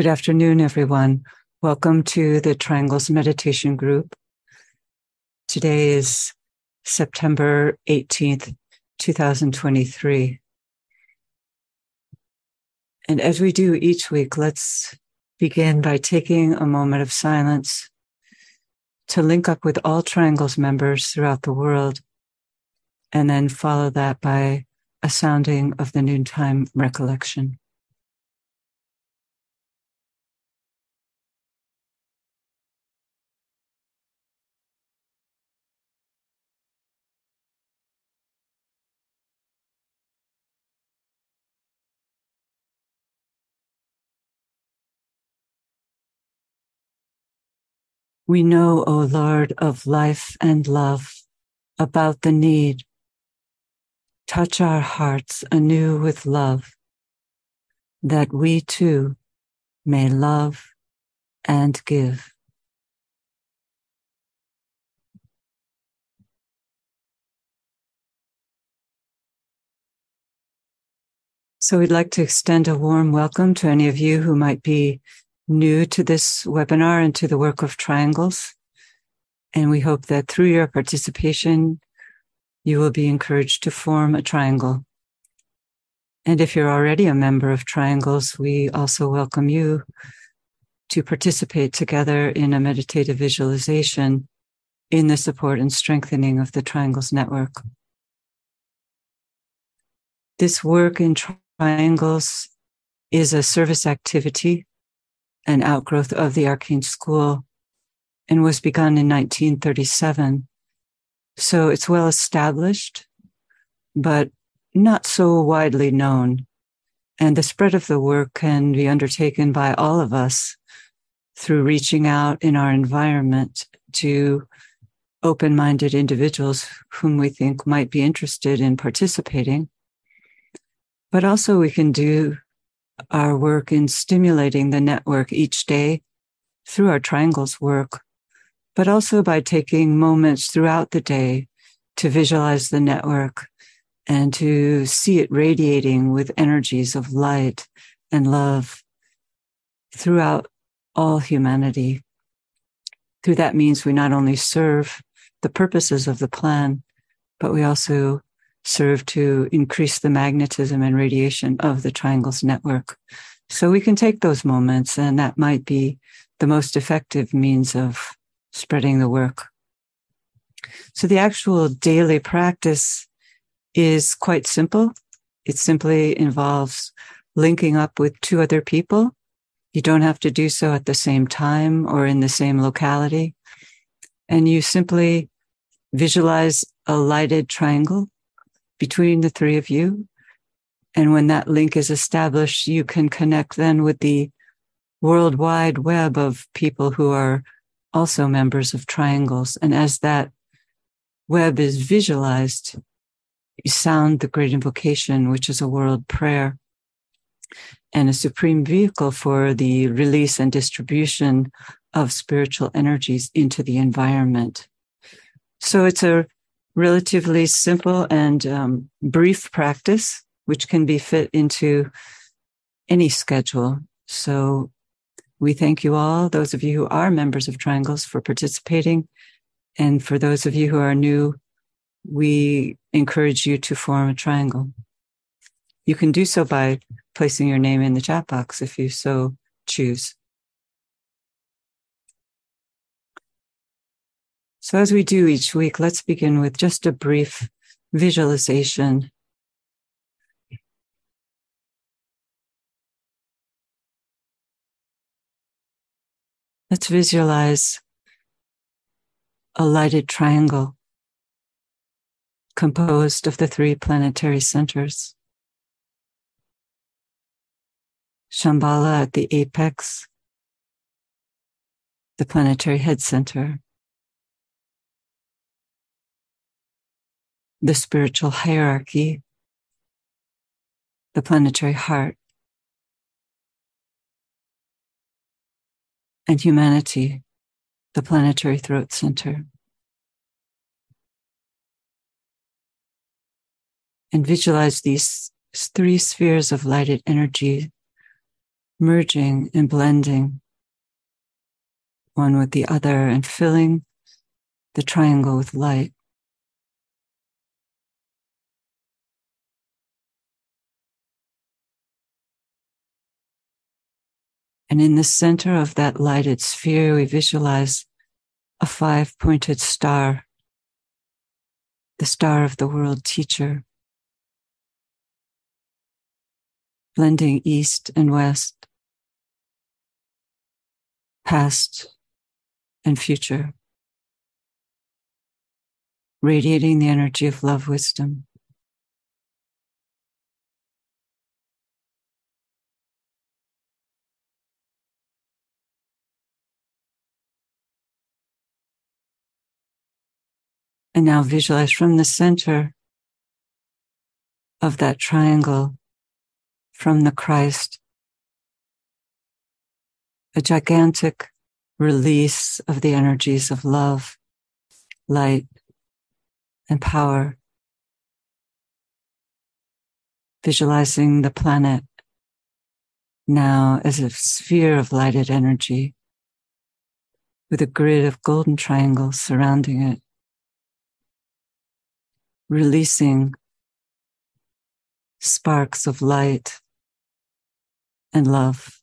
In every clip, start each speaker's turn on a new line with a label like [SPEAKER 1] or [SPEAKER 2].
[SPEAKER 1] Good afternoon, everyone. Welcome to the Triangles Meditation Group. Today is September 18th, 2023. And as we do each week, let's begin by taking a moment of silence to link up with all Triangles members throughout the world, and then follow that by a sounding of the noontime recollection. We know, O Lord of life and love, about the need. Touch our hearts anew with love, that we too may love and give. So we'd like to extend a warm welcome to any of you who might be new to this webinar and to the work of triangles. And we hope that through your participation, you will be encouraged to form a triangle. And if you're already a member of triangles, we also welcome you to participate together in a meditative visualization in the support and strengthening of the triangles network. This work in triangles is a service activity an outgrowth of the Arcane School and was begun in 1937. So it's well established, but not so widely known. And the spread of the work can be undertaken by all of us through reaching out in our environment to open minded individuals whom we think might be interested in participating. But also, we can do our work in stimulating the network each day through our triangles work, but also by taking moments throughout the day to visualize the network and to see it radiating with energies of light and love throughout all humanity. Through that means we not only serve the purposes of the plan, but we also serve to increase the magnetism and radiation of the triangles network. So we can take those moments and that might be the most effective means of spreading the work. So the actual daily practice is quite simple. It simply involves linking up with two other people. You don't have to do so at the same time or in the same locality. And you simply visualize a lighted triangle between the three of you. And when that link is established, you can connect then with the worldwide web of people who are also members of triangles. And as that web is visualized, you sound the great invocation, which is a world prayer and a supreme vehicle for the release and distribution of spiritual energies into the environment. So it's a relatively simple and um, brief practice, which can be fit into any schedule. So we thank you all, those of you who are members of Triangles, for participating. And for those of you who are new, we encourage you to form a triangle. You can do so by placing your name in the chat box if you so choose. So, as we do each week, let's begin with just a brief visualization. Let's visualize a lighted triangle composed of the three planetary centers. Shambhala at the apex, the planetary head center, the spiritual hierarchy, the planetary heart, and humanity, the planetary throat center. And visualize these three spheres of lighted energy merging and blending one with the other and filling the triangle with light. And in the center of that lighted sphere, we visualize a five pointed star, the star of the world teacher, blending east and west, past and future, radiating the energy of love wisdom. And now visualize from the center of that triangle, from the Christ, a gigantic release of the energies of love, light, and power. Visualizing the planet now as a sphere of lighted energy with a grid of golden triangles surrounding it releasing sparks of light and love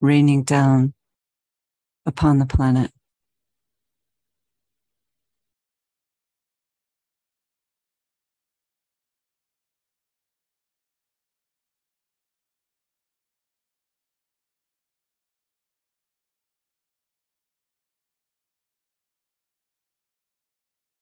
[SPEAKER 1] raining down upon the planet.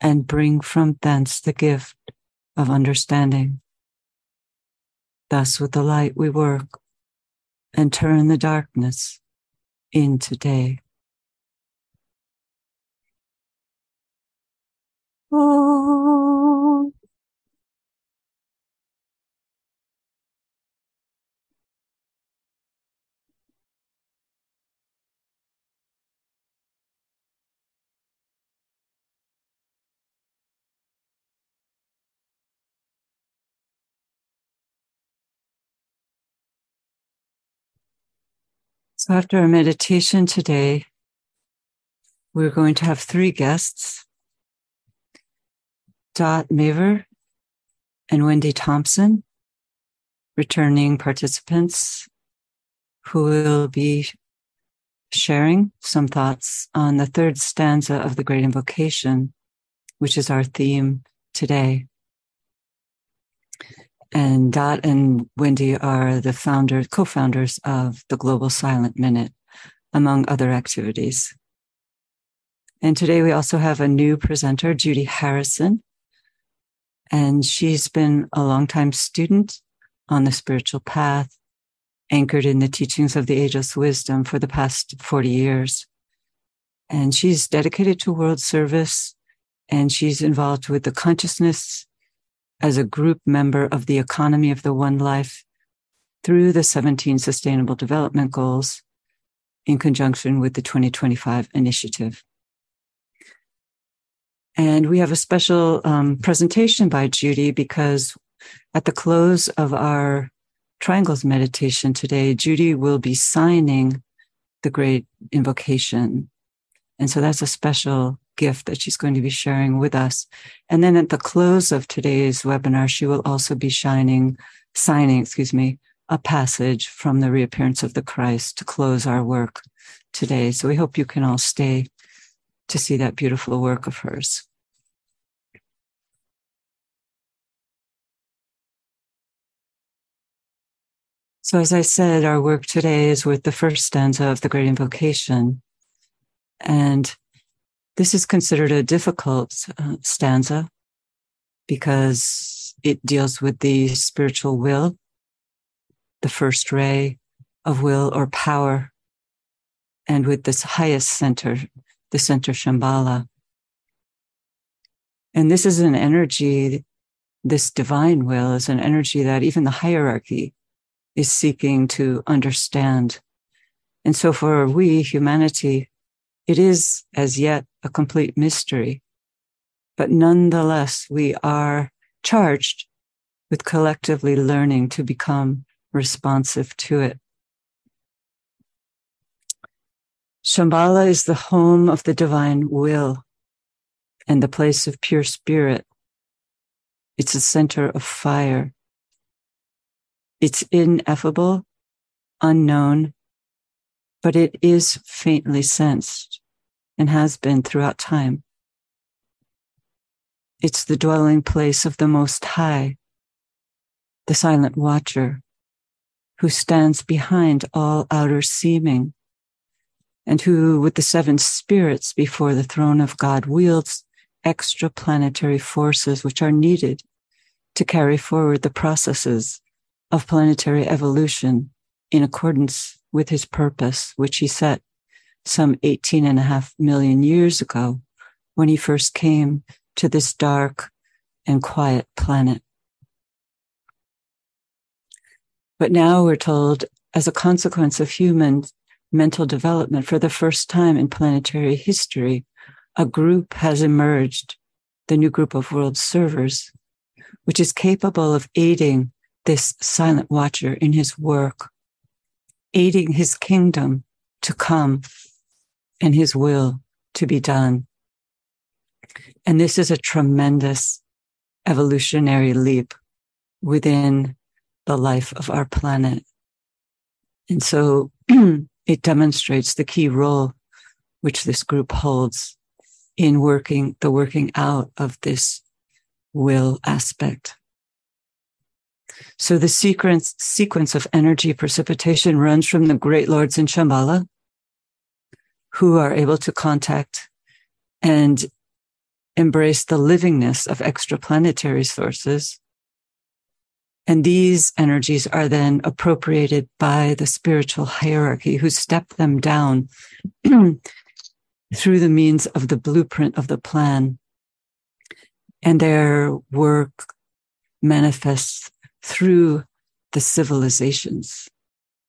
[SPEAKER 1] and bring from thence the gift of understanding. Thus, with the light, we work and turn the darkness into day. Oh. So after our meditation today, we're going to have three guests. Dot Maver and Wendy Thompson, returning participants who will be sharing some thoughts on the third stanza of the Great Invocation, which is our theme today. And Dot and Wendy are the founders, co-founders of the Global Silent Minute, among other activities. And today we also have a new presenter, Judy Harrison. And she's been a longtime student on the spiritual path, anchored in the teachings of the ageless wisdom for the past 40 years. And she's dedicated to world service and she's involved with the consciousness as a group member of the economy of the one life through the 17 sustainable development goals in conjunction with the 2025 initiative. And we have a special um, presentation by Judy because at the close of our triangles meditation today, Judy will be signing the great invocation. And so that's a special gift that she's going to be sharing with us. And then at the close of today's webinar, she will also be shining, signing, excuse me, a passage from the reappearance of the Christ to close our work today. So we hope you can all stay to see that beautiful work of hers. So, as I said, our work today is with the first stanza of the Great Invocation. And this is considered a difficult uh, stanza because it deals with the spiritual will, the first ray, of will or power, and with this highest center, the center Shambhala. And this is an energy, this divine will is an energy that even the hierarchy is seeking to understand. And so for we, humanity, it is as yet a complete mystery. But nonetheless, we are charged with collectively learning to become responsive to it. Shambhala is the home of the divine will and the place of pure spirit. It's a center of fire. It's ineffable, unknown, but it is faintly sensed and has been throughout time. It's the dwelling place of the Most High, the silent watcher who stands behind all outer seeming and who, with the seven spirits before the throne of God, wields extraplanetary forces which are needed to carry forward the processes of planetary evolution in accordance with his purpose, which he set some 18 and a half million years ago when he first came to this dark and quiet planet. But now we're told as a consequence of human mental development for the first time in planetary history, a group has emerged, the new group of world servers, which is capable of aiding this silent watcher in his work, aiding his kingdom to come and his will to be done. And this is a tremendous evolutionary leap within the life of our planet. And so it demonstrates the key role which this group holds in working the working out of this will aspect. So the sequence, sequence of energy precipitation runs from the great lords in Shambhala, who are able to contact and embrace the livingness of extraplanetary sources. And these energies are then appropriated by the spiritual hierarchy who step them down through the means of the blueprint of the plan. And their work manifests through the civilizations.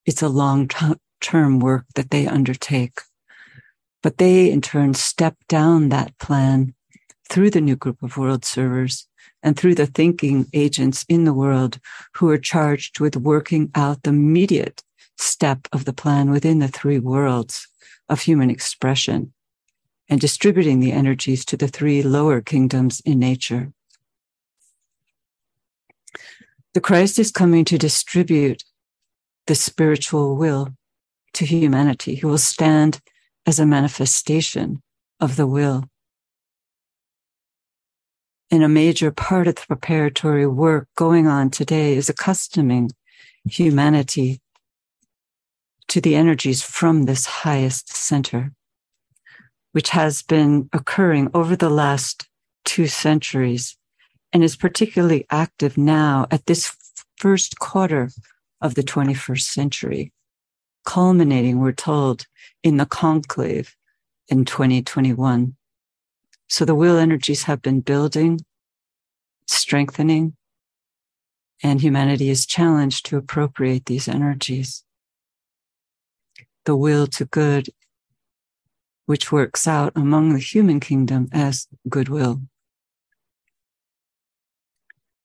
[SPEAKER 1] It's a long term work that they undertake. But they in turn step down that plan through the new group of world servers and through the thinking agents in the world who are charged with working out the immediate step of the plan within the three worlds of human expression and distributing the energies to the three lower kingdoms in nature. The Christ is coming to distribute the spiritual will to humanity. He will stand as a manifestation of the will. And a major part of the preparatory work going on today is accustoming humanity to the energies from this highest center, which has been occurring over the last two centuries and is particularly active now at this first quarter of the 21st century culminating, we're told, in the conclave in 2021. So the will energies have been building, strengthening, and humanity is challenged to appropriate these energies. The will to good, which works out among the human kingdom as goodwill.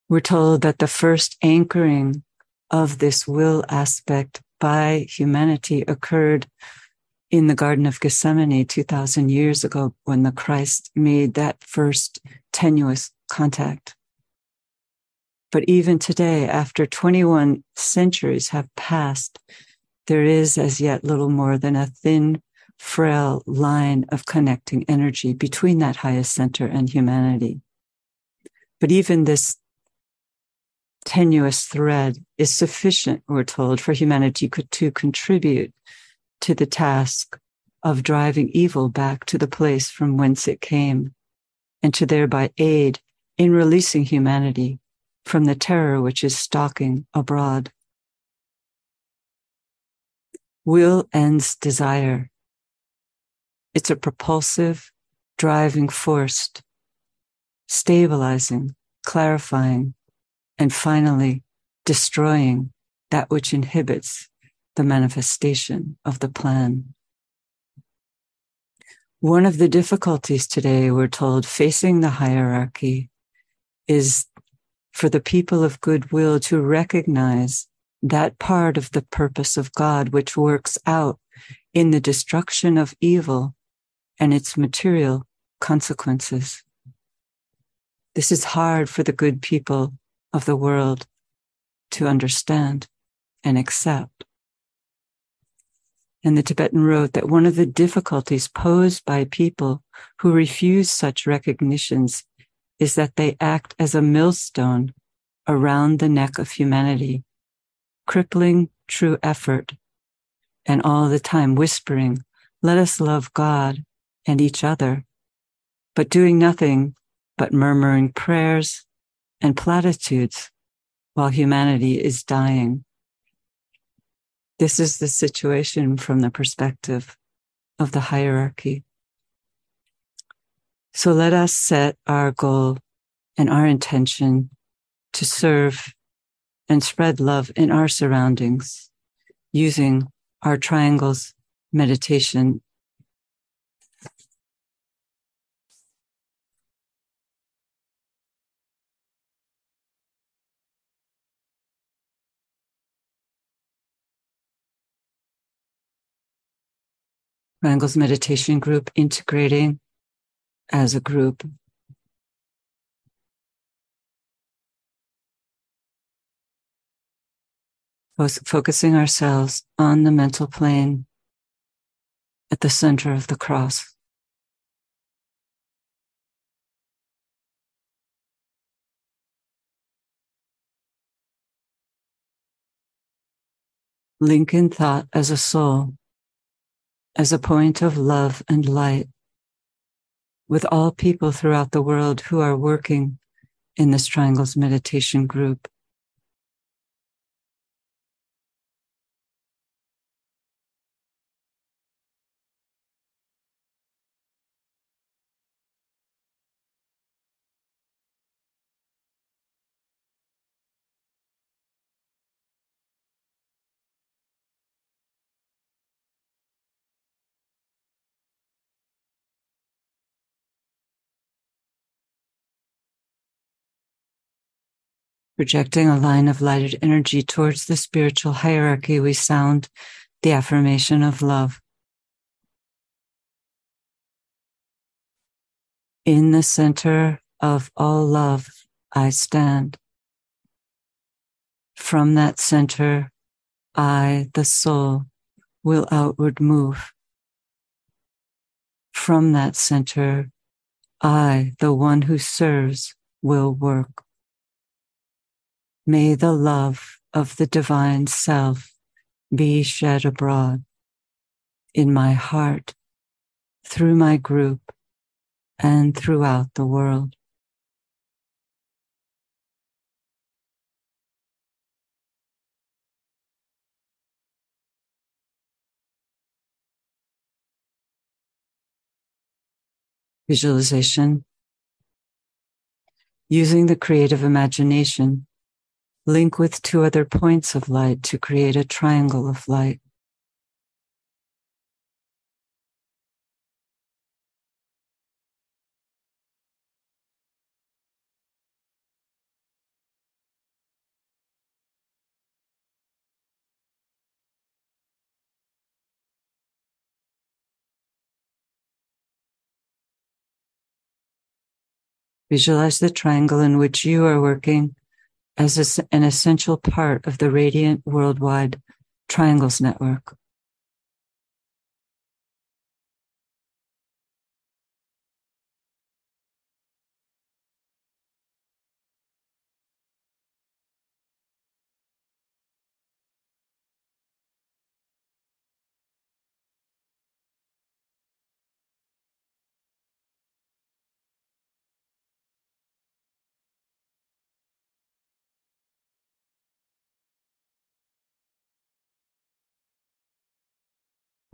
[SPEAKER 1] We're told that the first anchoring of this will aspect by humanity occurred in the Garden of Gethsemane 2000 years ago when the Christ made that first tenuous contact. But even today, after 21 centuries have passed, there is as yet little more than a thin, frail line of connecting energy between that highest center and humanity. But even this tenuous thread is sufficient, we're told, for humanity to contribute to the task of driving evil back to the place from whence it came and to thereby aid in releasing humanity from the terror which is stalking abroad. Will ends desire. It's a propulsive, driving force, stabilizing, clarifying, and finally destroying that which inhibits the manifestation of the plan. One of the difficulties today, we're told, facing the hierarchy is for the people of goodwill to recognize that part of the purpose of God which works out in the destruction of evil and its material consequences. This is hard for the good people of the world to understand and accept. And the Tibetan wrote that one of the difficulties posed by people who refuse such recognitions is that they act as a millstone around the neck of humanity crippling true effort, and all the time whispering, let us love God and each other, but doing nothing but murmuring prayers and platitudes while humanity is dying. This is the situation from the perspective of the hierarchy. So let us set our goal and our intention to serve and spread love in our surroundings using our triangles meditation. Triangles meditation group integrating as a group focusing ourselves on the mental plane at the center of the cross. Lincoln thought as a soul, as a point of love and light with all people throughout the world who are working in this triangles meditation group. Projecting a line of lighted energy towards the spiritual hierarchy, we sound the affirmation of love. In the center of all love, I stand. From that center, I, the soul, will outward move. From that center, I, the one who serves, will work. May the love of the divine self be shed abroad in my heart, through my group, and throughout the world. Visualization. Using the creative imagination, Link with two other points of light to create a triangle of light. Visualize the triangle in which you are working as an essential part of the Radiant Worldwide Triangles Network.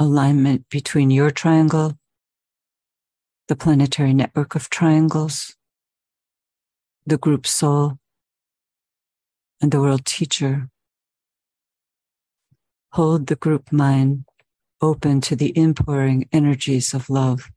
[SPEAKER 1] alignment between your triangle, the planetary network of triangles, the group soul, and the world teacher. Hold the group mind open to the inpouring energies of love.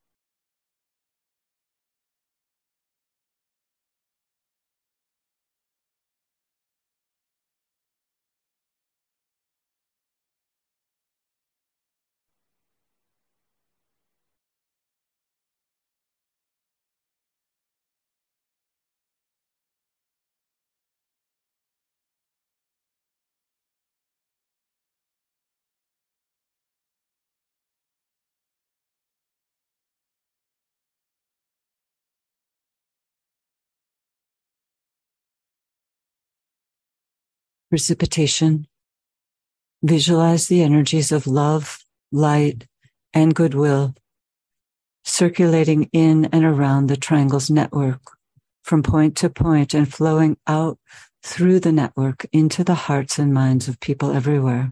[SPEAKER 1] Precipitation. Visualize the energies of love, light, and goodwill circulating in and around the triangle's network from point to point and flowing out through the network into the hearts and minds of people everywhere.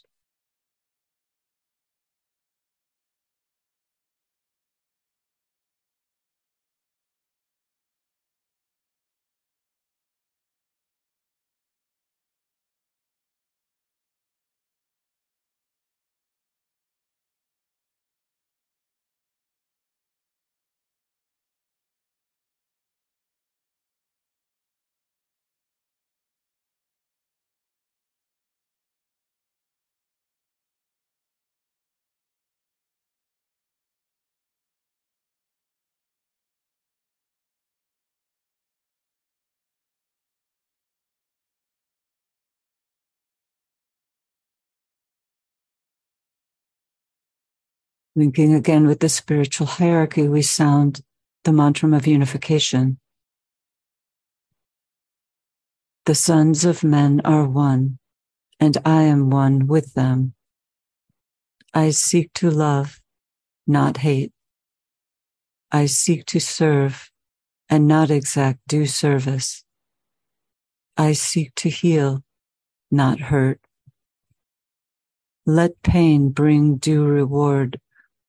[SPEAKER 1] Linking again with the spiritual hierarchy, we sound the mantra of unification. The sons of men are one, and I am one with them. I seek to love, not hate. I seek to serve and not exact due service. I seek to heal, not hurt. Let pain bring due reward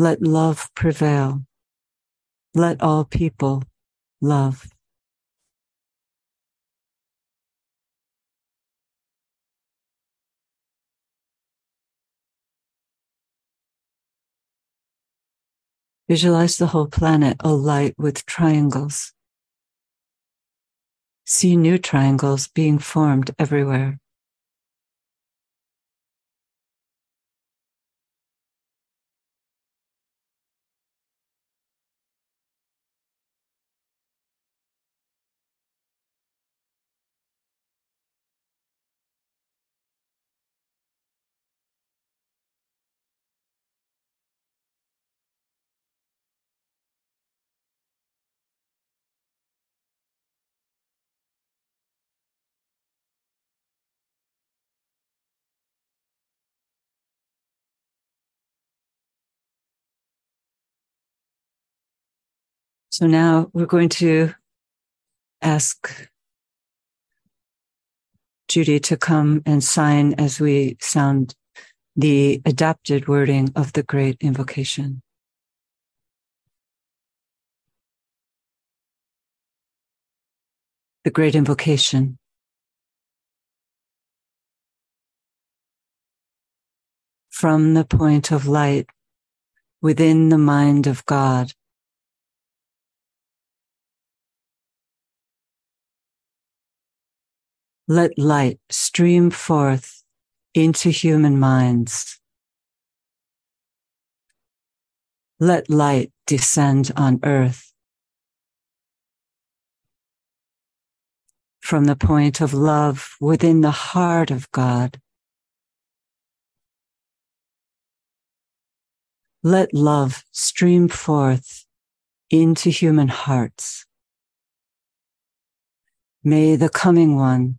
[SPEAKER 1] Let love prevail. Let all people love. Visualize the whole planet alight with triangles. See new triangles being formed everywhere. So now we're going to ask Judy to come and sign as we sound the adapted wording of the great invocation. The great invocation. From the point of light within the mind of God Let light stream forth into human minds. Let light descend on earth. From the point of love within the heart of God. Let love stream forth into human hearts. May the coming one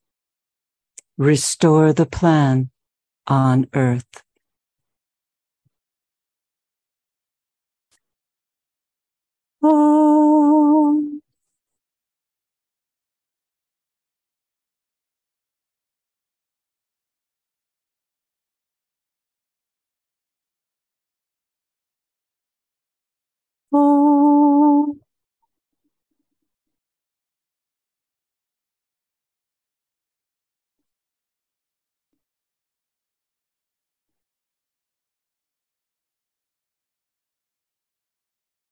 [SPEAKER 1] restore the plan on earth.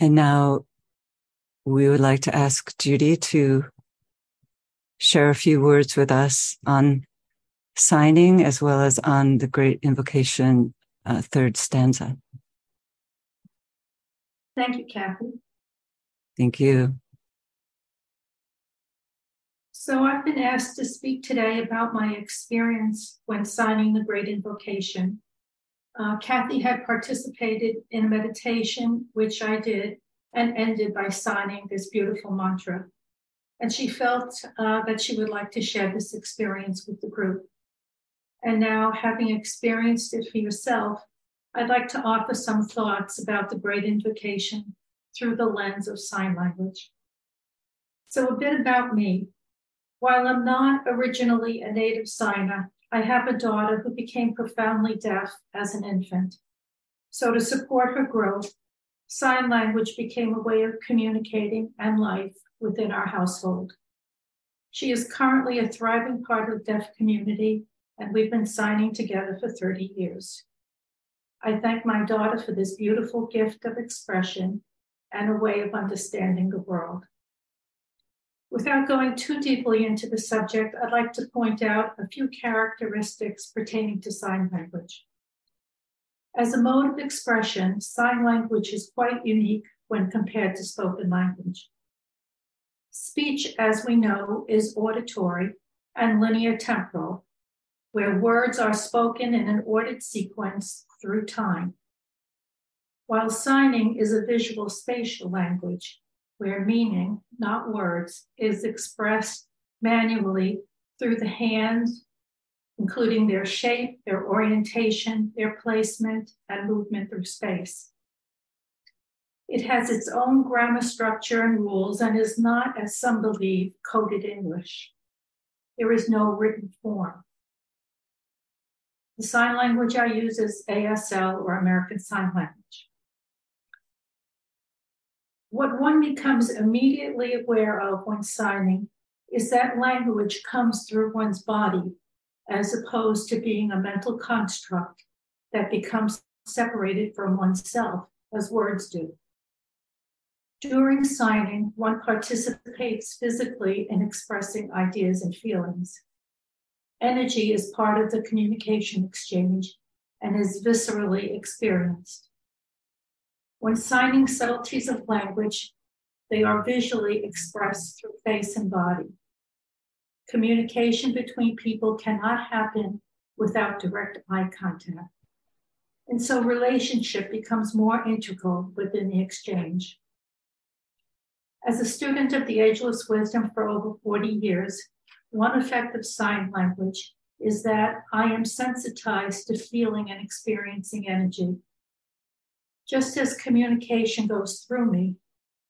[SPEAKER 1] And now we would like to ask Judy to share a few words with us on signing as well as on the great invocation uh, third stanza.
[SPEAKER 2] Thank you, Kathy.
[SPEAKER 1] Thank you.
[SPEAKER 2] So I've been asked to speak today about my experience when signing the great invocation. Uh, Kathy had participated in a meditation, which I did, and ended by signing this beautiful mantra. And she felt uh, that she would like to share this experience with the group. And now, having experienced it for yourself, I'd like to offer some thoughts about the Great Invocation through the lens of sign language. So, a bit about me. While I'm not originally a native signer, I have a daughter who became profoundly deaf as an infant. So, to support her growth, sign language became a way of communicating and life within our household. She is currently a thriving part of the deaf community, and we've been signing together for 30 years. I thank my daughter for this beautiful gift of expression and a way of understanding the world. Without going too deeply into the subject, I'd like to point out a few characteristics pertaining to sign language. As a mode of expression, sign language is quite unique when compared to spoken language. Speech, as we know, is auditory and linear temporal, where words are spoken in an ordered sequence through time. While signing is a visual spatial language, where meaning, not words, is expressed manually through the hands, including their shape, their orientation, their placement, and movement through space. It has its own grammar structure and rules and is not, as some believe, coded English. There is no written form. The sign language I use is ASL or American Sign Language. What one becomes immediately aware of when signing is that language comes through one's body as opposed to being a mental construct that becomes separated from oneself as words do. During signing, one participates physically in expressing ideas and feelings. Energy is part of the communication exchange and is viscerally experienced. When signing subtleties of language, they are visually expressed through face and body. Communication between people cannot happen without direct eye contact. And so relationship becomes more integral within the exchange. As a student of the Ageless Wisdom for over 40 years, one effect of sign language is that I am sensitized to feeling and experiencing energy. Just as communication goes through me,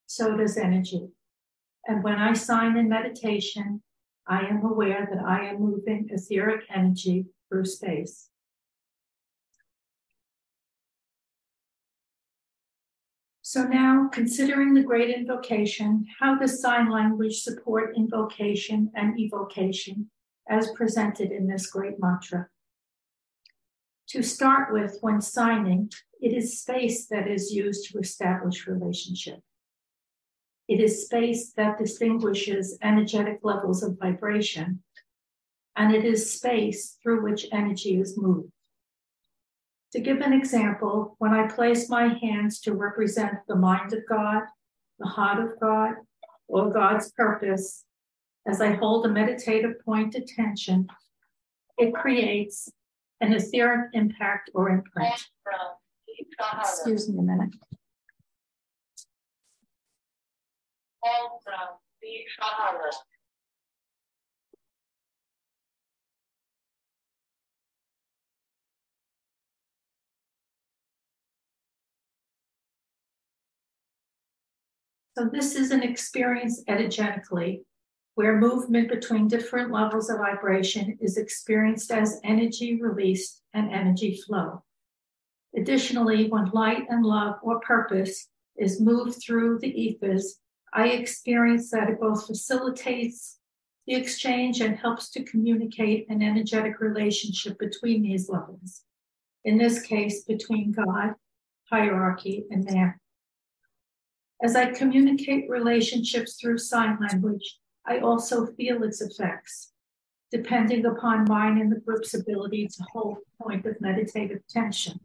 [SPEAKER 2] so does energy. And when I sign in meditation, I am aware that I am moving etheric energy through space. So now, considering the great invocation, how does sign language support invocation and evocation as presented in this great mantra? To start with, when signing, it is space that is used to establish relationship. It is space that distinguishes energetic levels of vibration, and it is space through which energy is moved. To give an example, when I place my hands to represent the mind of God, the heart of God, or God's purpose, as I hold a meditative point of attention, it creates an etheric impact or imprint. Excuse me a minute. So this is an experience energetically where movement between different levels of vibration is experienced as energy released and energy flow. Additionally, when light and love or purpose is moved through the ethers, I experience that it both facilitates the exchange and helps to communicate an energetic relationship between these levels. In this case, between God, hierarchy, and man. As I communicate relationships through sign language, I also feel its effects, depending upon mine and the group's ability to hold point of meditative tension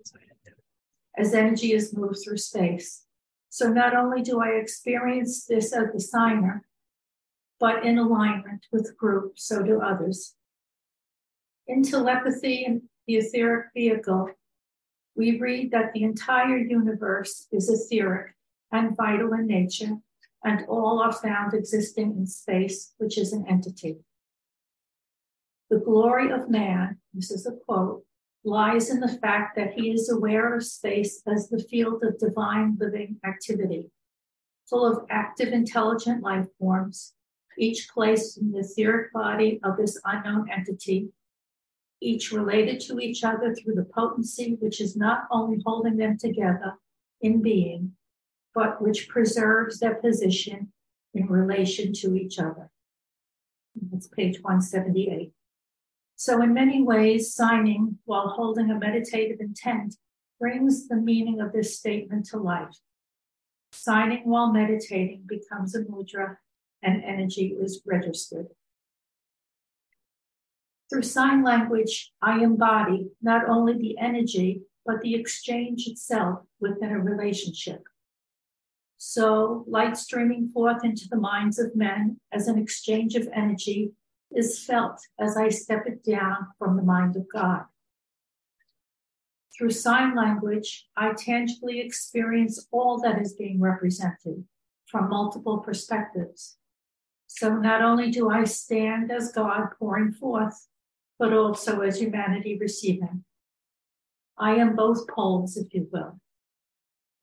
[SPEAKER 2] as energy is moved through space. So not only do I experience this as the signer, but in alignment with group, so do others. In telepathy and the etheric vehicle, we read that the entire universe is etheric and vital in nature, and all are found existing in space, which is an entity. The glory of man, this is a quote, lies in the fact that he is aware of space as the field of divine living activity, full of active, intelligent life forms, each placed in the etheric body of this unknown entity, each related to each other through the potency which is not only holding them together in being, but which preserves their position in relation to each other. That's page 178. So, in many ways, signing while holding a meditative intent brings the meaning of this statement to life. Signing while meditating becomes a mudra and energy is registered. Through sign language, I embody not only the energy, but the exchange itself within a relationship. So, light streaming forth into the minds of men as an exchange of energy is felt as I step it down from the mind of God. Through sign language, I tangibly experience all that is being represented from multiple perspectives. So not only do I stand as God pouring forth, but also as humanity receiving. I am both poles, if you will.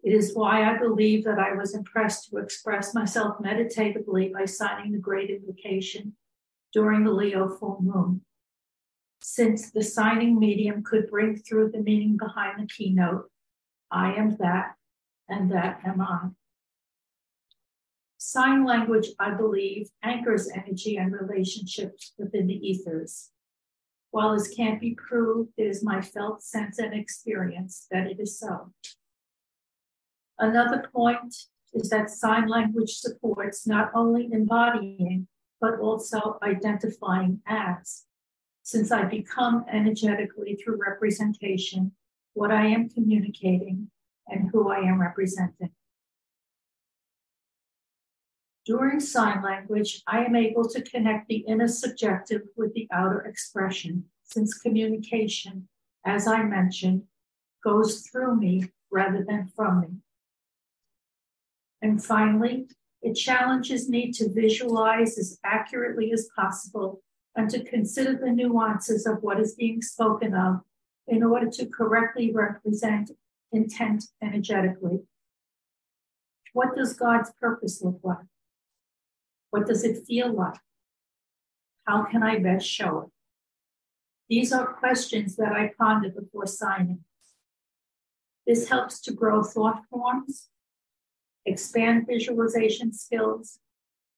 [SPEAKER 2] It is why I believe that I was impressed to express myself meditatively by signing the great invocation during the Leo full moon, since the signing medium could bring through the meaning behind the keynote I am that, and that am I. Sign language, I believe, anchors energy and relationships within the ethers. While this can't be proved, it is my felt sense and experience that it is so. Another point is that sign language supports not only embodying, but also identifying as. Since I become energetically through representation what I am communicating and who I am representing. During sign language, I am able to connect the inner subjective with the outer expression, since communication, as I mentioned, goes through me rather than from me. And finally, it challenges me to visualize as accurately as possible and to consider the nuances of what is being spoken of in order to correctly represent intent energetically. What does God's purpose look like? What does it feel like? How can I best show it? These are questions that I ponder before signing. This helps to grow thought forms expand visualization skills,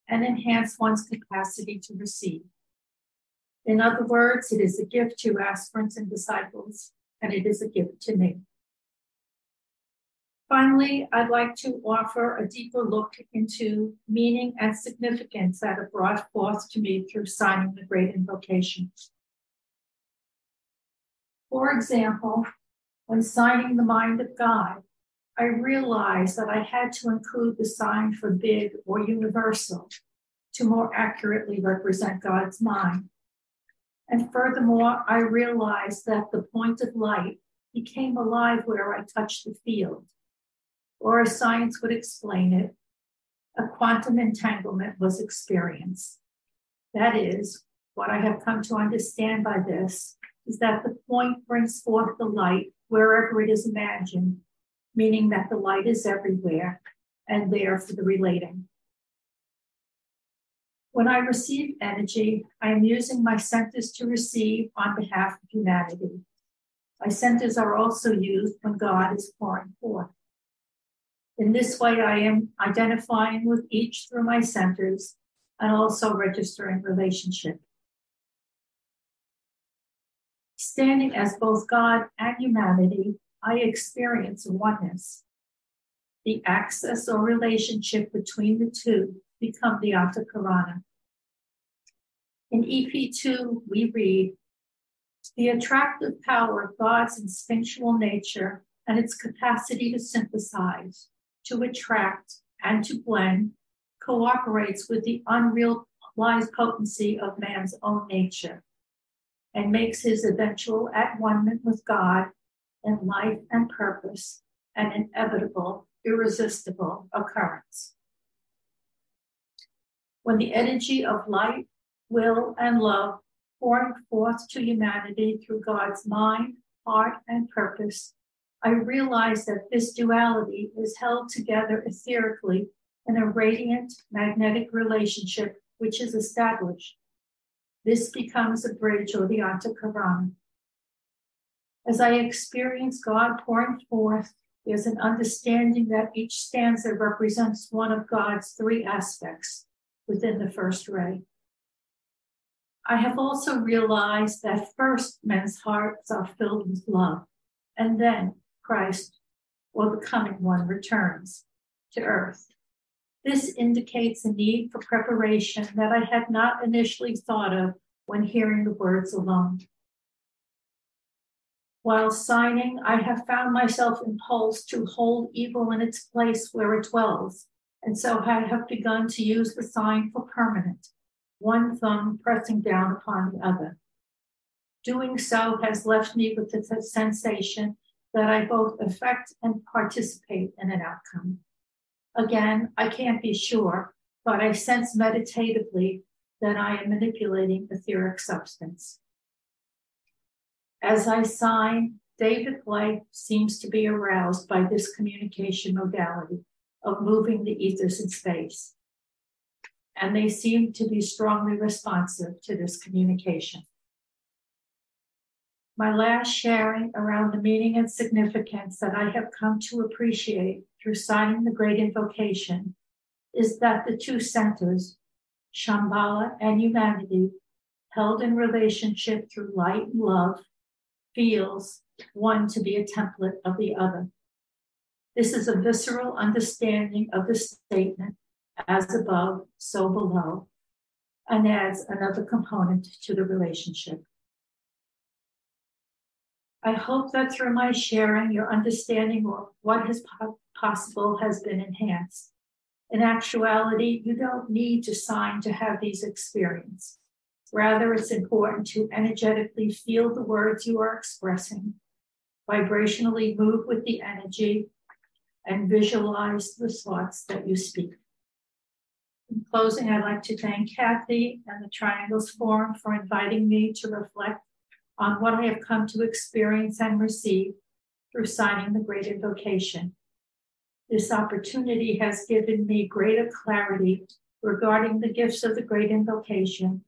[SPEAKER 2] and enhance one's capacity to receive. In other words, it is a gift to aspirants and disciples, and it is a gift to me. Finally, I'd like to offer a deeper look into meaning and significance that are brought forth to me through signing the great invocation. For example, when signing the mind of God, I realized that I had to include the sign for big or universal to more accurately represent God's mind. And furthermore, I realized that the point of light became alive where I touched the field. Or as science would explain it, a quantum entanglement was experienced. That is, what I have come to understand by this is that the point brings forth the light wherever it is imagined meaning that the light is everywhere and there for the relating. When I receive energy, I am using my centers to receive on behalf of humanity. My centers are also used when God is pouring forth. In this way, I am identifying with each through my centers and also registering relationship. Standing as both God and humanity, I experience oneness. The access or relationship between the two become the Antakarana. In EP2, we read, the attractive power of God's instinctual nature and its capacity to synthesize, to attract, and to blend cooperates with the unrealized potency of man's own nature and makes his eventual at one with God in life and purpose, an inevitable, irresistible occurrence. When the energy of light, will, and love pouring forth to humanity through God's mind, heart, and purpose, I realize that this duality is held together etherically in a radiant magnetic relationship which is established. This becomes a bridge or the Antakarana. As I experience God pouring forth, there's an understanding that each stanza represents one of God's three aspects within the first ray. I have also realized that first men's hearts are filled with love, and then Christ or the coming one returns to earth. This indicates a need for preparation that I had not initially thought of when hearing the words alone. While signing, I have found myself impulsed to hold evil in its place where it dwells, and so I have begun to use the sign for permanent one thumb pressing down upon the other. Doing so has left me with the sensation that I both affect and participate in an outcome. Again, I can't be sure, but I sense meditatively that I am manipulating etheric substance. As I sign, David Light seems to be aroused by this communication modality of moving the ethers in space and they seem to be strongly responsive to this communication. My last sharing around the meaning and significance that I have come to appreciate through signing the Great Invocation is that the two centers, Shambhala and humanity, held in relationship through light and love, feels one to be a template of the other. This is a visceral understanding of the statement as above, so below, and adds another component to the relationship. I hope that through my sharing, your understanding of what is po- possible has been enhanced. In actuality, you don't need to sign to have these experiences. Rather, it's important to energetically feel the words you are expressing, vibrationally move with the energy, and visualize the thoughts that you speak. In closing, I'd like to thank Kathy and the Triangles Forum for inviting me to reflect on what I have come to experience and receive through signing the Great Invocation. This opportunity has given me greater clarity regarding the gifts of the Great Invocation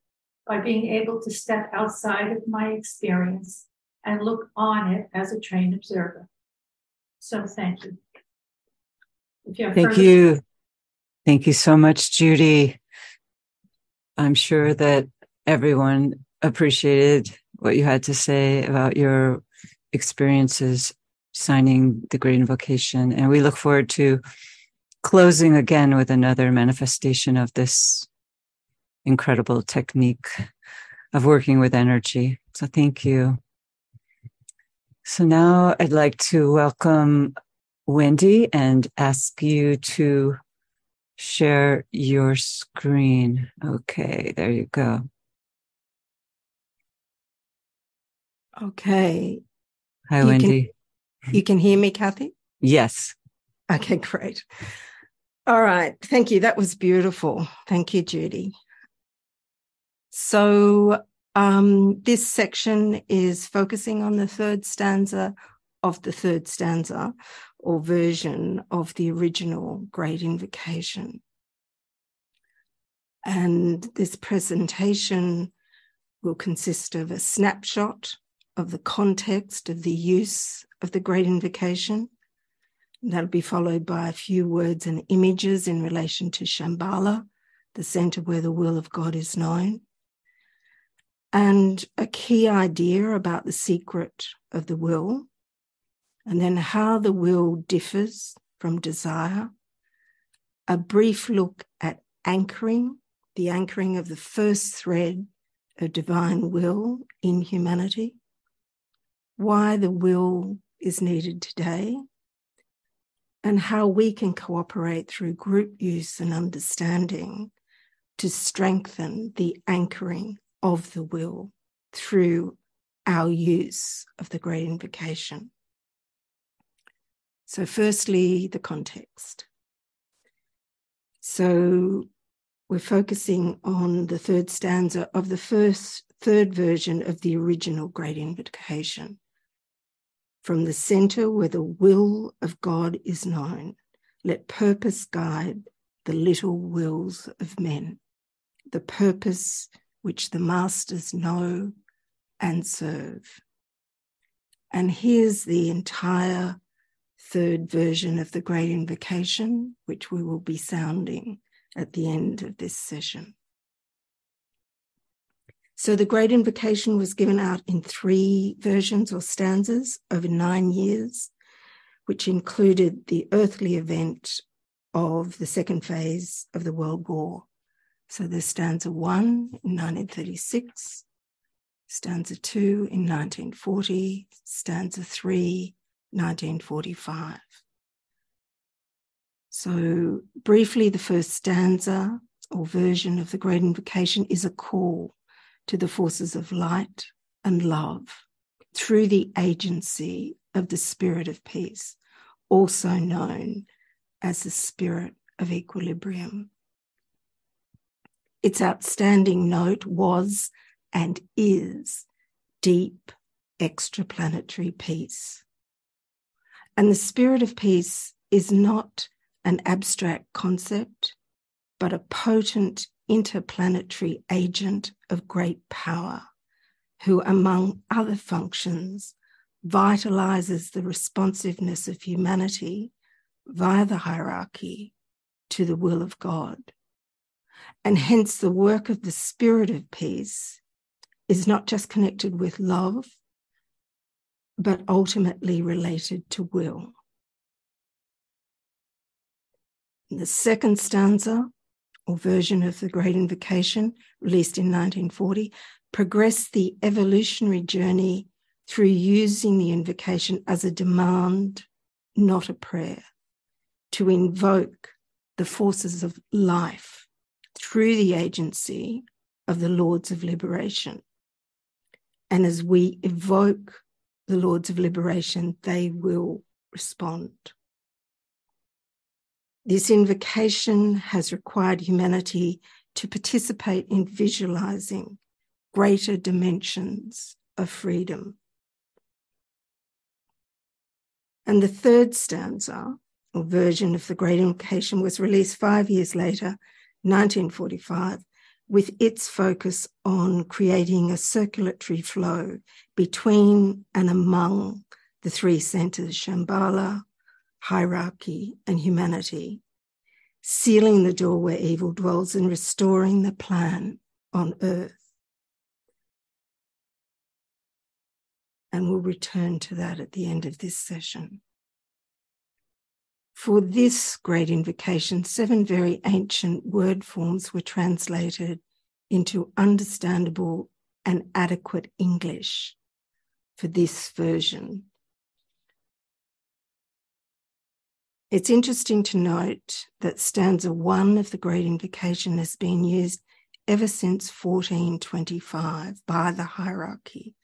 [SPEAKER 2] by being able to step outside of my experience and look on it as a trained observer. So thank you.
[SPEAKER 1] you thank you. Thank you so much, Judy. I'm sure that everyone appreciated what you had to say about your experiences signing the Great Invocation. And we look forward to closing again with another manifestation of this incredible technique of working with energy. So thank you. So now I'd like to welcome Wendy and ask you to share your screen. Okay, there you go.
[SPEAKER 3] Okay.
[SPEAKER 1] Hi, you Wendy.
[SPEAKER 3] Can, you can hear me, Kathy?
[SPEAKER 1] Yes.
[SPEAKER 3] Okay, great. All right. Thank you. That was beautiful. Thank you, Judy. So, um, this section is focusing on the third stanza of the third stanza, or version of the original Great Invocation. And this presentation will consist of a snapshot of the context of the use of the Great Invocation. that'll be followed by a few words and images in relation to Shambhala, the center where the will of God is known. And a key idea about the secret of the will and then how the will differs from desire, a brief look at anchoring, the anchoring of the first thread of divine will in humanity, why the will is needed today, and how we can cooperate through group use and understanding to strengthen the anchoring of the will through our use of the great invocation. So, firstly, the context. So, we're focusing on the third stanza of the first, third version of the original Great Invocation. From the center where the will of God is known, let purpose guide the little wills of men, the purpose which the masters know and serve. And here's the entire third version of the Great Invocation, which we will be sounding at the end of this session. So the Great Invocation was given out in three versions or stanzas over nine years, which included the earthly event of the second phase of the World War. So there's stanza one in 1936, stanza two in 1940, stanza three, 1945. So, briefly, the first stanza or version of the Great Invocation is a call to the forces of light and love through the agency of the Spirit of Peace, also known as the Spirit of Equilibrium. Its outstanding note was and is deep extraplanetary peace. And the Spirit of Peace is not an abstract concept, but a potent interplanetary agent of great power, who, among other functions, vitalizes the responsiveness of humanity via the hierarchy to the will of God. And hence, the work of the Spirit of Peace is not just connected with love, but ultimately related to will. The second stanza or version of the Great Invocation, released in 1940, progressed the evolutionary journey through using the invocation as a demand, not a prayer, to invoke the forces of life through the agency of the Lords of Liberation. And as we evoke the Lords of Liberation, they will respond. This invocation has required humanity to participate in visualizing greater dimensions of freedom. And the third stanza, or version of the Great Invocation, was released five years later, 1945, with its focus on creating a circulatory flow between and among the three centers, Shambhala, hierarchy, and humanity, sealing the door where evil dwells and restoring the plan on earth. And we'll return to that at the end of this session. For this great invocation, seven very ancient word forms were translated into understandable and adequate English for this version It's interesting to note that stanza one of the Great Invocation has been used ever since 1425 by the hierarchy,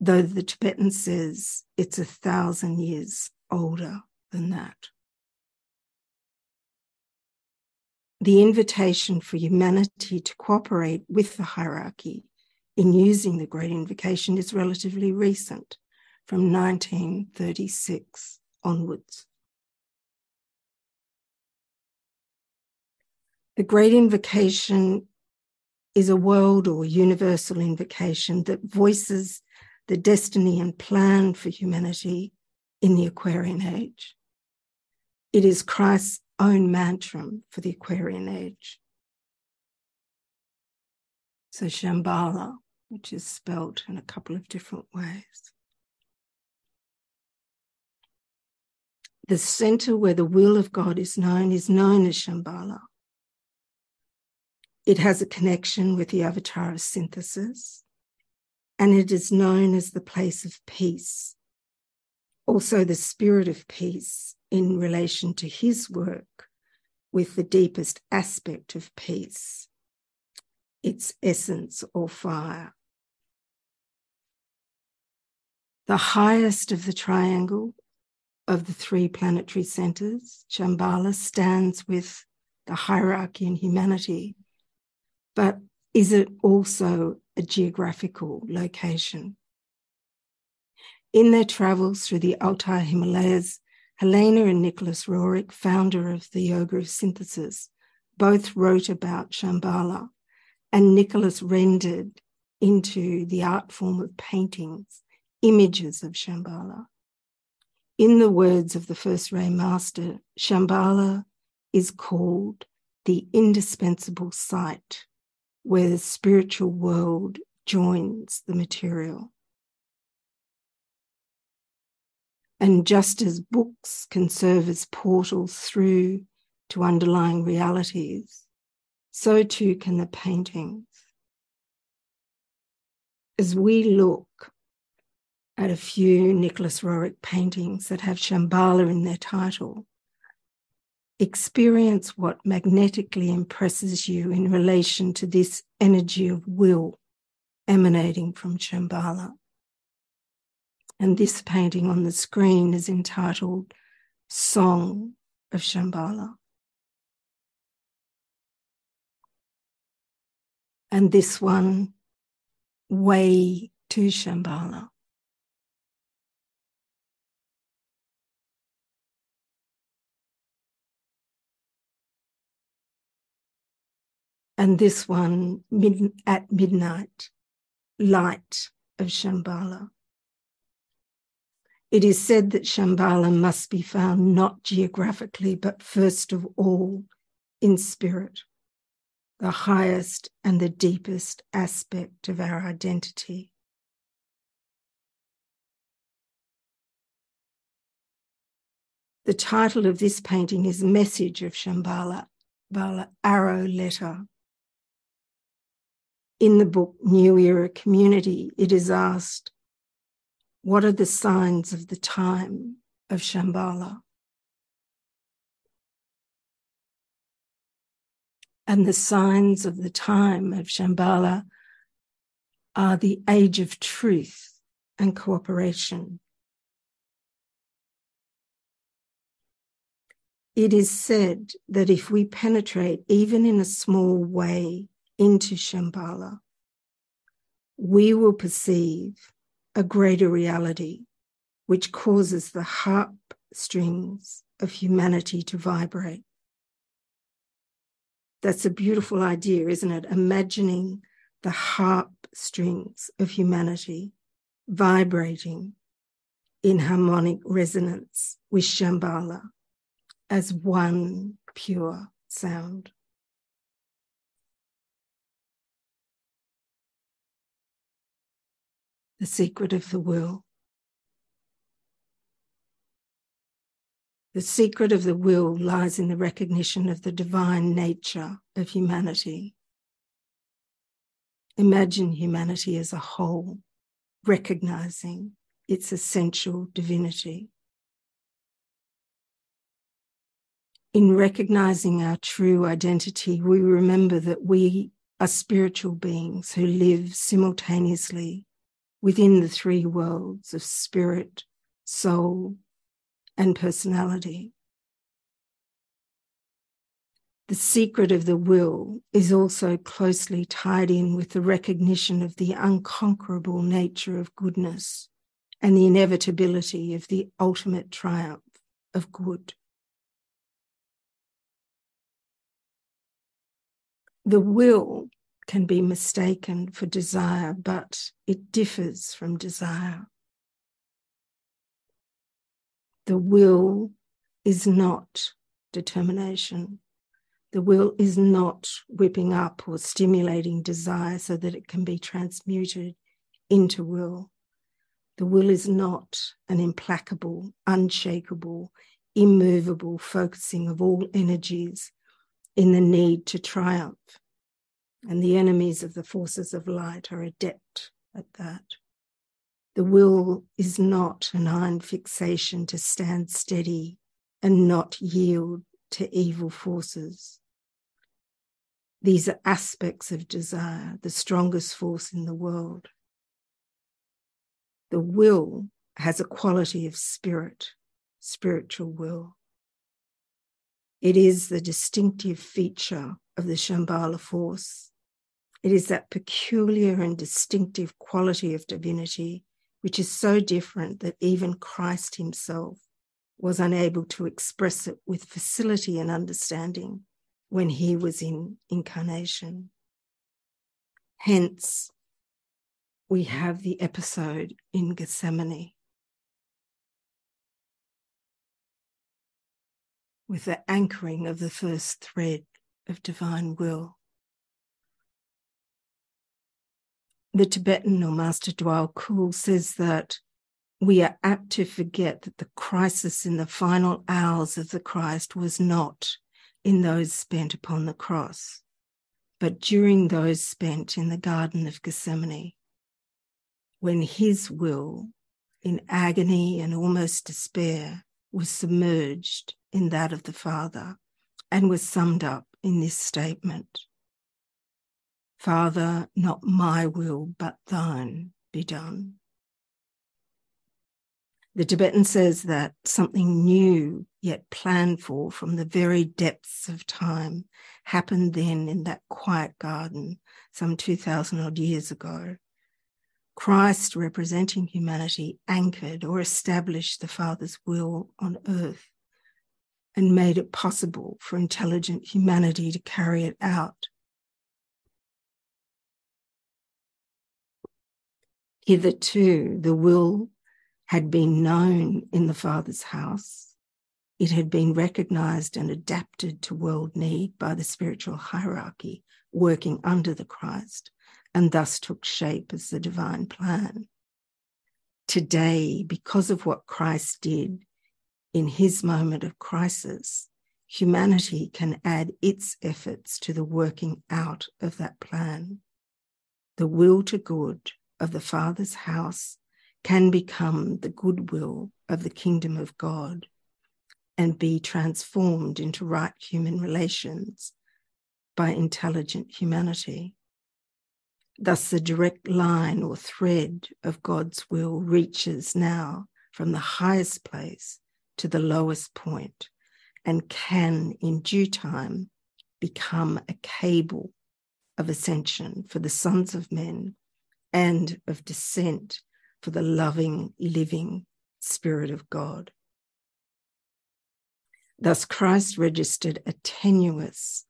[SPEAKER 3] though the Tibetan says it's a thousand years older than that. The invitation for humanity to cooperate with the hierarchy in using the Great Invocation is relatively recent, from 1936 onwards. The Great Invocation is a world or universal invocation that voices the destiny and plan for humanity in the Aquarian age. It is Christ's own mantra for the Aquarian age. So Shambhala, which is spelt in a couple of different ways. The center where the will of God is known is known as Shambhala. It has a connection with the avatar of synthesis, and it is known as the place of peace. Also, the spirit of peace in relation to his work with the deepest aspect of peace, its essence or fire. The highest of the triangle of the three planetary centers, Shambhala, stands with the hierarchy in humanity but is it also a geographical location? In their travels through the Altai Himalayas, Helena and Nicholas Roerich, founder of the Yoga of Synthesis, both wrote about Shambhala, and Nicholas rendered into the art form of paintings images of Shambhala. In the words of the first ray master, Shambhala is called the indispensable site where the spiritual world joins the material. And just as books can serve as portals through to underlying realities, so too can the paintings. As we look at a few Nicholas Roerich paintings that have Shambhala in their title, experience what magnetically impresses you in relation to this energy of will emanating from Shambhala. And this painting on the screen is entitled Song of Shambhala. And this one, Way to Shambhala. And this one, mid, at midnight, light of Shambhala. It is said that Shambhala must be found not geographically, but first of all in spirit, the highest and the deepest aspect of our identity. The title of this painting is Message of Shambhala, Bala Arrow Letter. In the book New Era Community, it is asked, what are the signs of the time of Shambhala? And the signs of the time of Shambhala are the age of truth and cooperation. It is said that if we penetrate even in a small way into Shambhala, we will perceive a greater reality which causes the harp strings of humanity to vibrate. That's a beautiful idea, isn't it? Imagining the harp strings of humanity vibrating in harmonic resonance with Shambhala as one pure sound. The secret of the will. The secret of the will lies in the recognition of the divine nature of humanity. Imagine humanity as a whole, recognizing its essential divinity. In recognizing our true identity, we remember that we are spiritual beings who live simultaneously within the three worlds of spirit, soul, and personality. The secret of the will is also closely tied in with the recognition of the unconquerable nature of goodness and the inevitability of the ultimate triumph of good. The will can be mistaken for desire, but it differs from desire. The will is not determination. The will is not whipping up or stimulating desire so that it can be transmuted into will. The will is not an implacable, unshakable, immovable focusing of all energies in the need to triumph and the enemies of the forces of light are adept at that. The will is not an iron fixation to stand steady and not yield to evil forces. These are aspects of desire, the strongest force in the world. The will has a quality of spirit, spiritual will. It is the distinctive feature of the Shambhala force. It is that peculiar and distinctive quality of divinity which is so different that even Christ himself was unable to express it with facility and understanding when he was in incarnation. Hence, we have the episode in Gethsemane with the anchoring of the first thread of divine will. The Tibetan or Master Djwhal Khul says that we are apt to forget that the crisis in the final hours of the Christ was not in those spent upon the cross, but during those spent in the Garden of Gethsemane, when his will, in agony and almost despair, was submerged in that of the Father and was summed up in this statement Father, not my will, but thine be done. The Tibetan says that something new yet planned for from the very depths of time happened then in that quiet garden some 2,000 odd years ago. Christ, representing humanity, anchored or established the Father's will on earth and made it possible for intelligent humanity to carry it out. Hitherto, the will had been known in the Father's house. It had been recognized and adapted to world need by the spiritual hierarchy working under the Christ, and thus took shape as the divine plan. Today, because of what Christ did, in his moment of crisis, humanity can add its efforts to the working out of that plan. The will to good of the Father's house can become the goodwill of the kingdom of God and be transformed into right human relations by intelligent humanity. Thus, the direct line or thread of God's will reaches now from the highest place to the lowest point and can, in due time, become a cable of ascension for the sons of men and of descent for the loving, living Spirit of God. Thus, Christ registered a tenuous,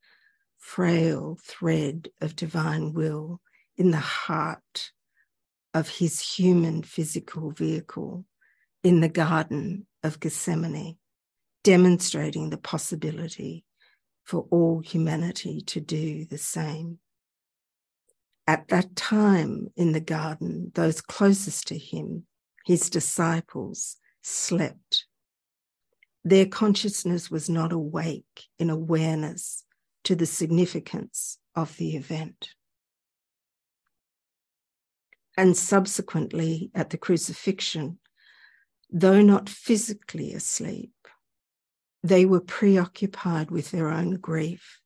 [SPEAKER 3] frail thread of divine will in the heart of his human physical vehicle in the Garden of Gethsemane, demonstrating the possibility for all humanity to do the same. At that time in the garden, those closest to him, his disciples, slept. Their consciousness was not awake in awareness to the significance of the event. And subsequently, at the crucifixion, though not physically asleep, they were preoccupied with their own grief.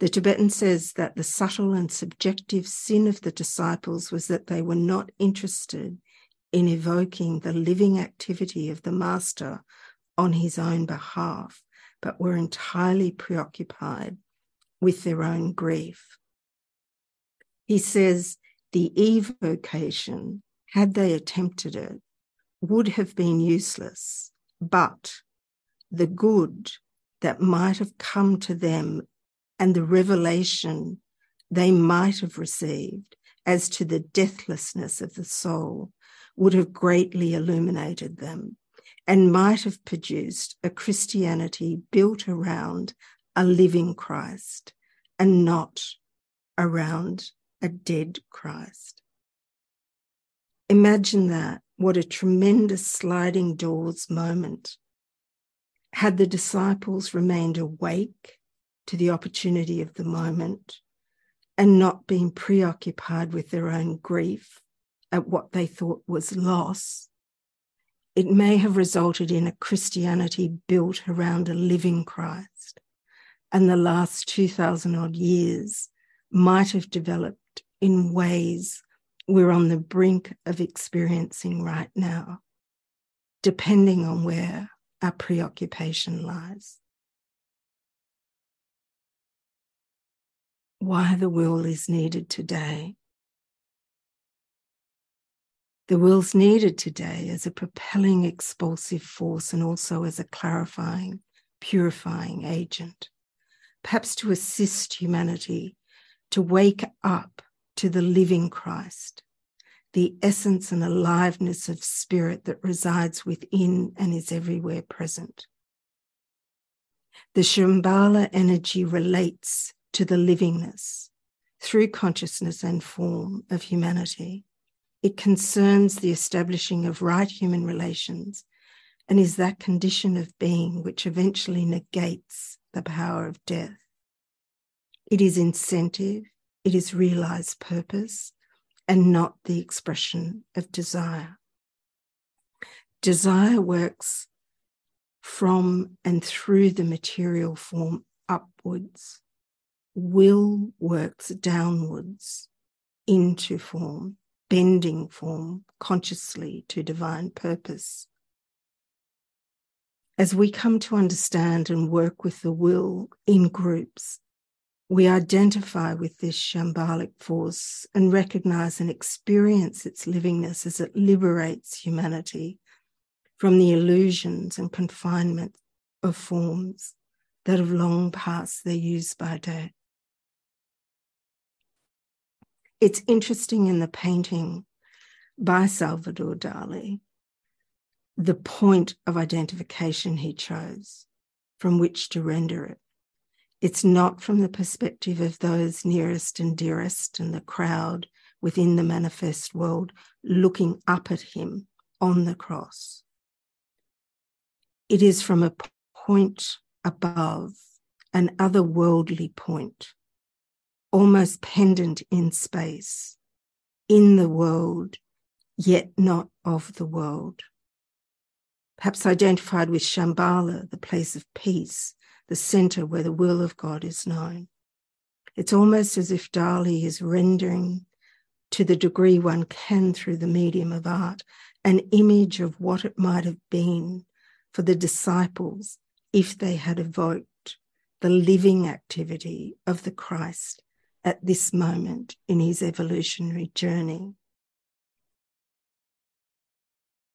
[SPEAKER 3] The Tibetan says that the subtle and subjective sin of the disciples was that they were not interested in evoking the living activity of the Master on his own behalf, but were entirely preoccupied with their own grief. He says the evocation, had they attempted it, would have been useless, but the good that might have come to them and the revelation they might have received as to the deathlessness of the soul would have greatly illuminated them and might have produced a Christianity built around a living Christ and not around a dead Christ. Imagine that what a tremendous sliding doors moment. Had the disciples remained awake to the opportunity of the moment and not being preoccupied with their own grief at what they thought was loss, it may have resulted in a Christianity built around a living Christ. And the last 2,000 odd years might have developed in ways we're on the brink of experiencing right now, depending on where our preoccupation lies. Why the will is needed today. The will's needed today as a propelling, expulsive force and also as a clarifying, purifying agent, perhaps to assist humanity to wake up to the living Christ, the essence and aliveness of spirit that resides within and is everywhere present. The Shambhala energy relates to the livingness through consciousness and form of humanity. It concerns the establishing of right human relations and is that condition of being which eventually negates the power of death. It is incentive, it is realized purpose, and not the expression of desire. Desire works from and through the material form upwards. Will works downwards into form, bending form consciously to divine purpose. As we come to understand and work with the will in groups, we identify with this shambhalic force and recognize and experience its livingness as it liberates humanity from the illusions and confinement of forms that have long passed their use by date. It's interesting in the painting by Salvador Dali, the point of identification he chose from which to render it. It's not from the perspective of those nearest and dearest and the crowd within the manifest world looking up at him on the cross. It is from a point above, an otherworldly point, almost pendant in space, in the world, yet not of the world. Perhaps identified with Shambhala, the place of peace, the center where the will of God is known. It's almost as if Dali is rendering, to the degree one can through the medium of art, an image of what it might have been for the disciples if they had evoked the living activity of the Christ at this moment in his evolutionary journey.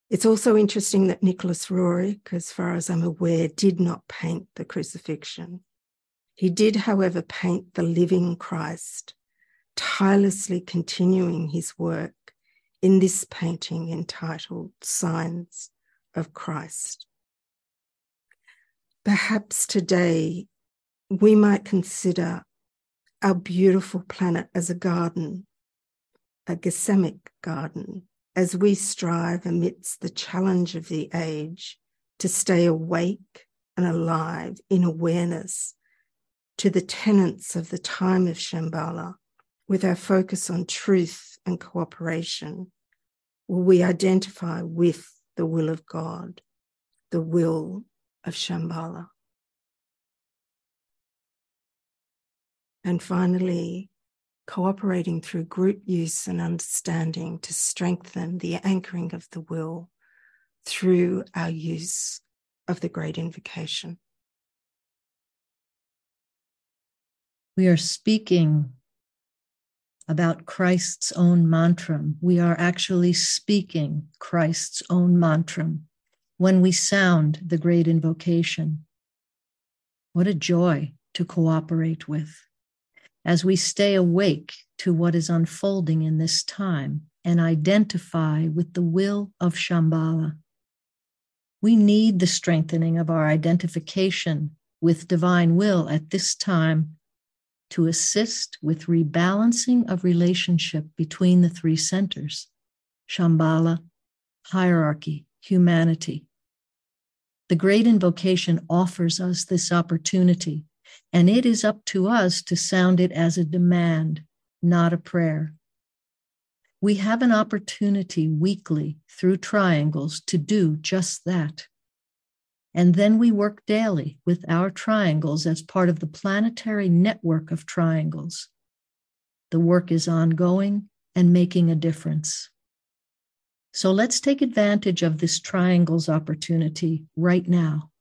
[SPEAKER 3] It's also interesting that Nicholas Roerich, as far as I'm aware, did not paint the crucifixion. He did, however, paint the living Christ, tirelessly continuing his work in this painting entitled Signs of Christ. Perhaps today we might consider our beautiful planet as a garden, a Gethsemane garden, as we strive amidst the challenge of the age to stay awake and alive in awareness to the tenets of the time of Shambhala with our focus on truth and cooperation, will we identify with the will of God, the will of Shambhala. And finally, cooperating through group use and understanding to strengthen the anchoring of the will through our use of the great invocation.
[SPEAKER 4] We are speaking about Christ's own mantram. We are actually speaking Christ's own mantram when we sound the great invocation. What a joy to cooperate with as we stay awake to what is unfolding in this time and identify with the will of Shambhala. We need the strengthening of our identification with divine will at this time to assist with rebalancing of relationship between the three centers Shambhala, hierarchy, humanity. The great invocation offers us this opportunity and it is up to us to sound it as a demand, not a prayer. We have an opportunity weekly through triangles to do just that. And then we work daily with our triangles as part of the planetary network of triangles. The work is ongoing and making a difference. So let's take advantage of this triangles opportunity right now,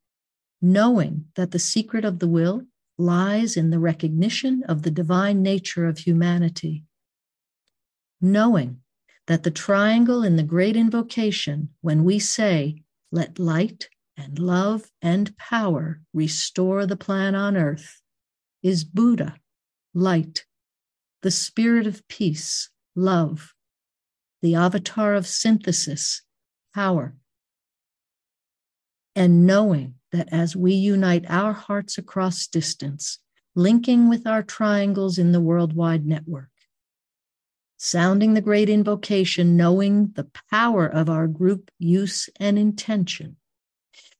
[SPEAKER 4] knowing that the secret of the will lies in the recognition of the divine nature of humanity, knowing that the triangle in the great invocation, when we say, let light and love and power restore the plan on earth, is Buddha, light, the spirit of peace, love, the avatar of synthesis, power. And knowing that as we unite our hearts across distance, linking with our triangles in the worldwide network, sounding the great invocation, knowing the power of our group use and intention,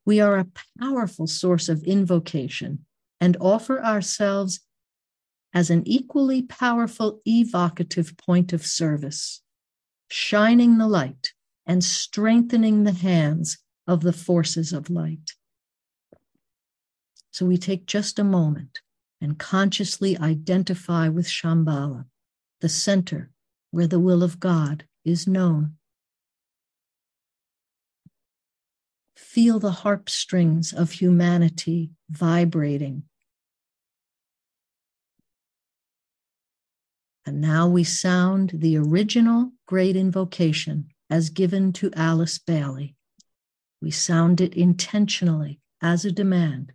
[SPEAKER 4] we are a powerful source of invocation and offer ourselves as an equally powerful evocative point of service, shining the light and strengthening the hands of the forces of light. So we take just a moment and consciously identify with Shambhala, the center where the will of God is known. Feel the harp strings of humanity vibrating. And now we sound the original great invocation as given to Alice Bailey. We sound it intentionally as a demand,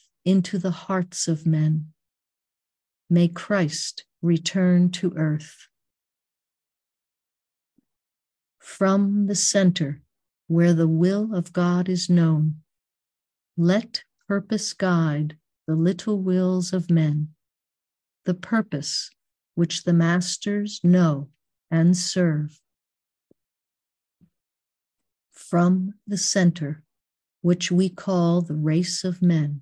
[SPEAKER 4] into the hearts of men. May Christ return to earth. From the center where the will of God is known, let purpose guide the little wills of men, the purpose which the masters know and serve. From the center, which we call the race of men,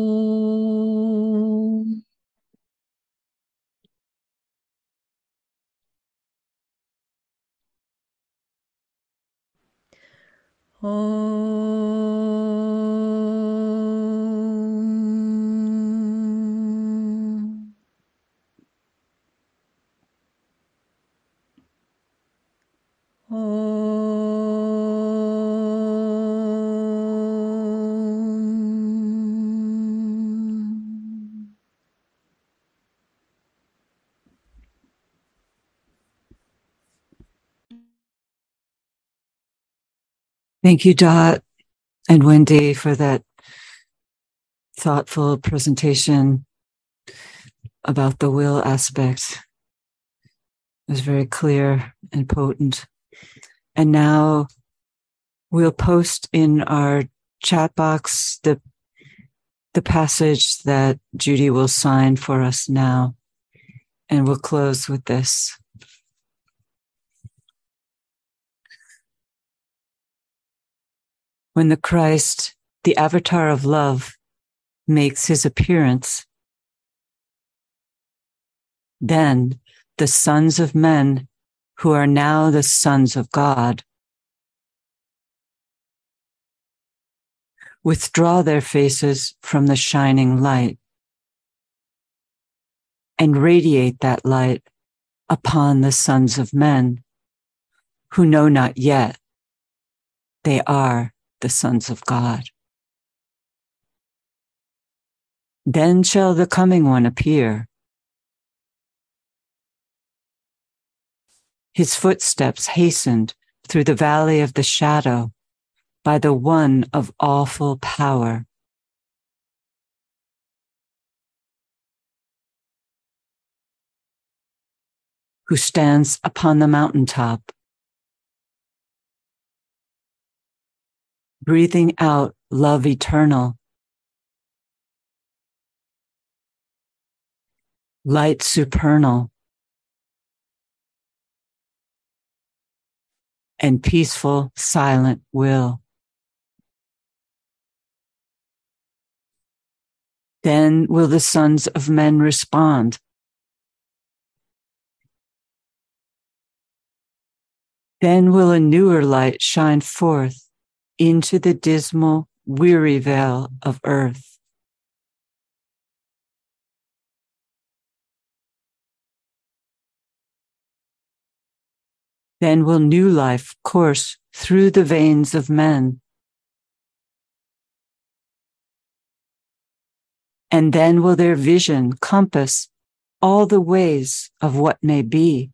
[SPEAKER 4] Om.
[SPEAKER 1] Thank you, Dot and Wendy, for that thoughtful presentation about the will aspect. It was very clear and potent. And now we'll post in our chat box the the passage that Judy will sign for us now. And we'll close with this. When the Christ, the avatar of love, makes his appearance, then the sons of men who are now the sons of God withdraw their faces from the shining light and radiate that light upon the sons of men who know not yet they are the sons of God. Then shall the coming one appear. His footsteps hastened through the valley of the shadow by the one of awful power. Who stands upon the mountaintop breathing out love eternal. Light supernal. And peaceful, silent will. Then will the sons of men respond. Then will a newer light shine forth into the dismal, weary vale of earth. Then will new life course through the veins of men. And then will their vision compass all the ways of what may be.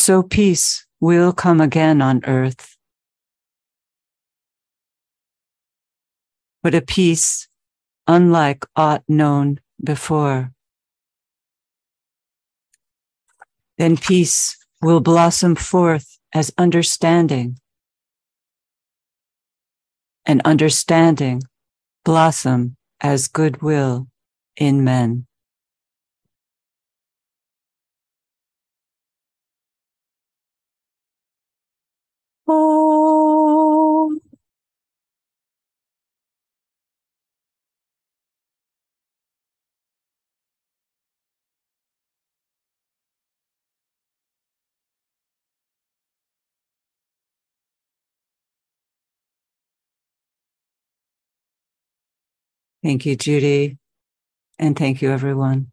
[SPEAKER 1] So peace will come again on earth. But a peace unlike aught known before. Then peace will blossom forth as understanding, and understanding blossom as goodwill in men. Thank you, Judy. And thank you, everyone.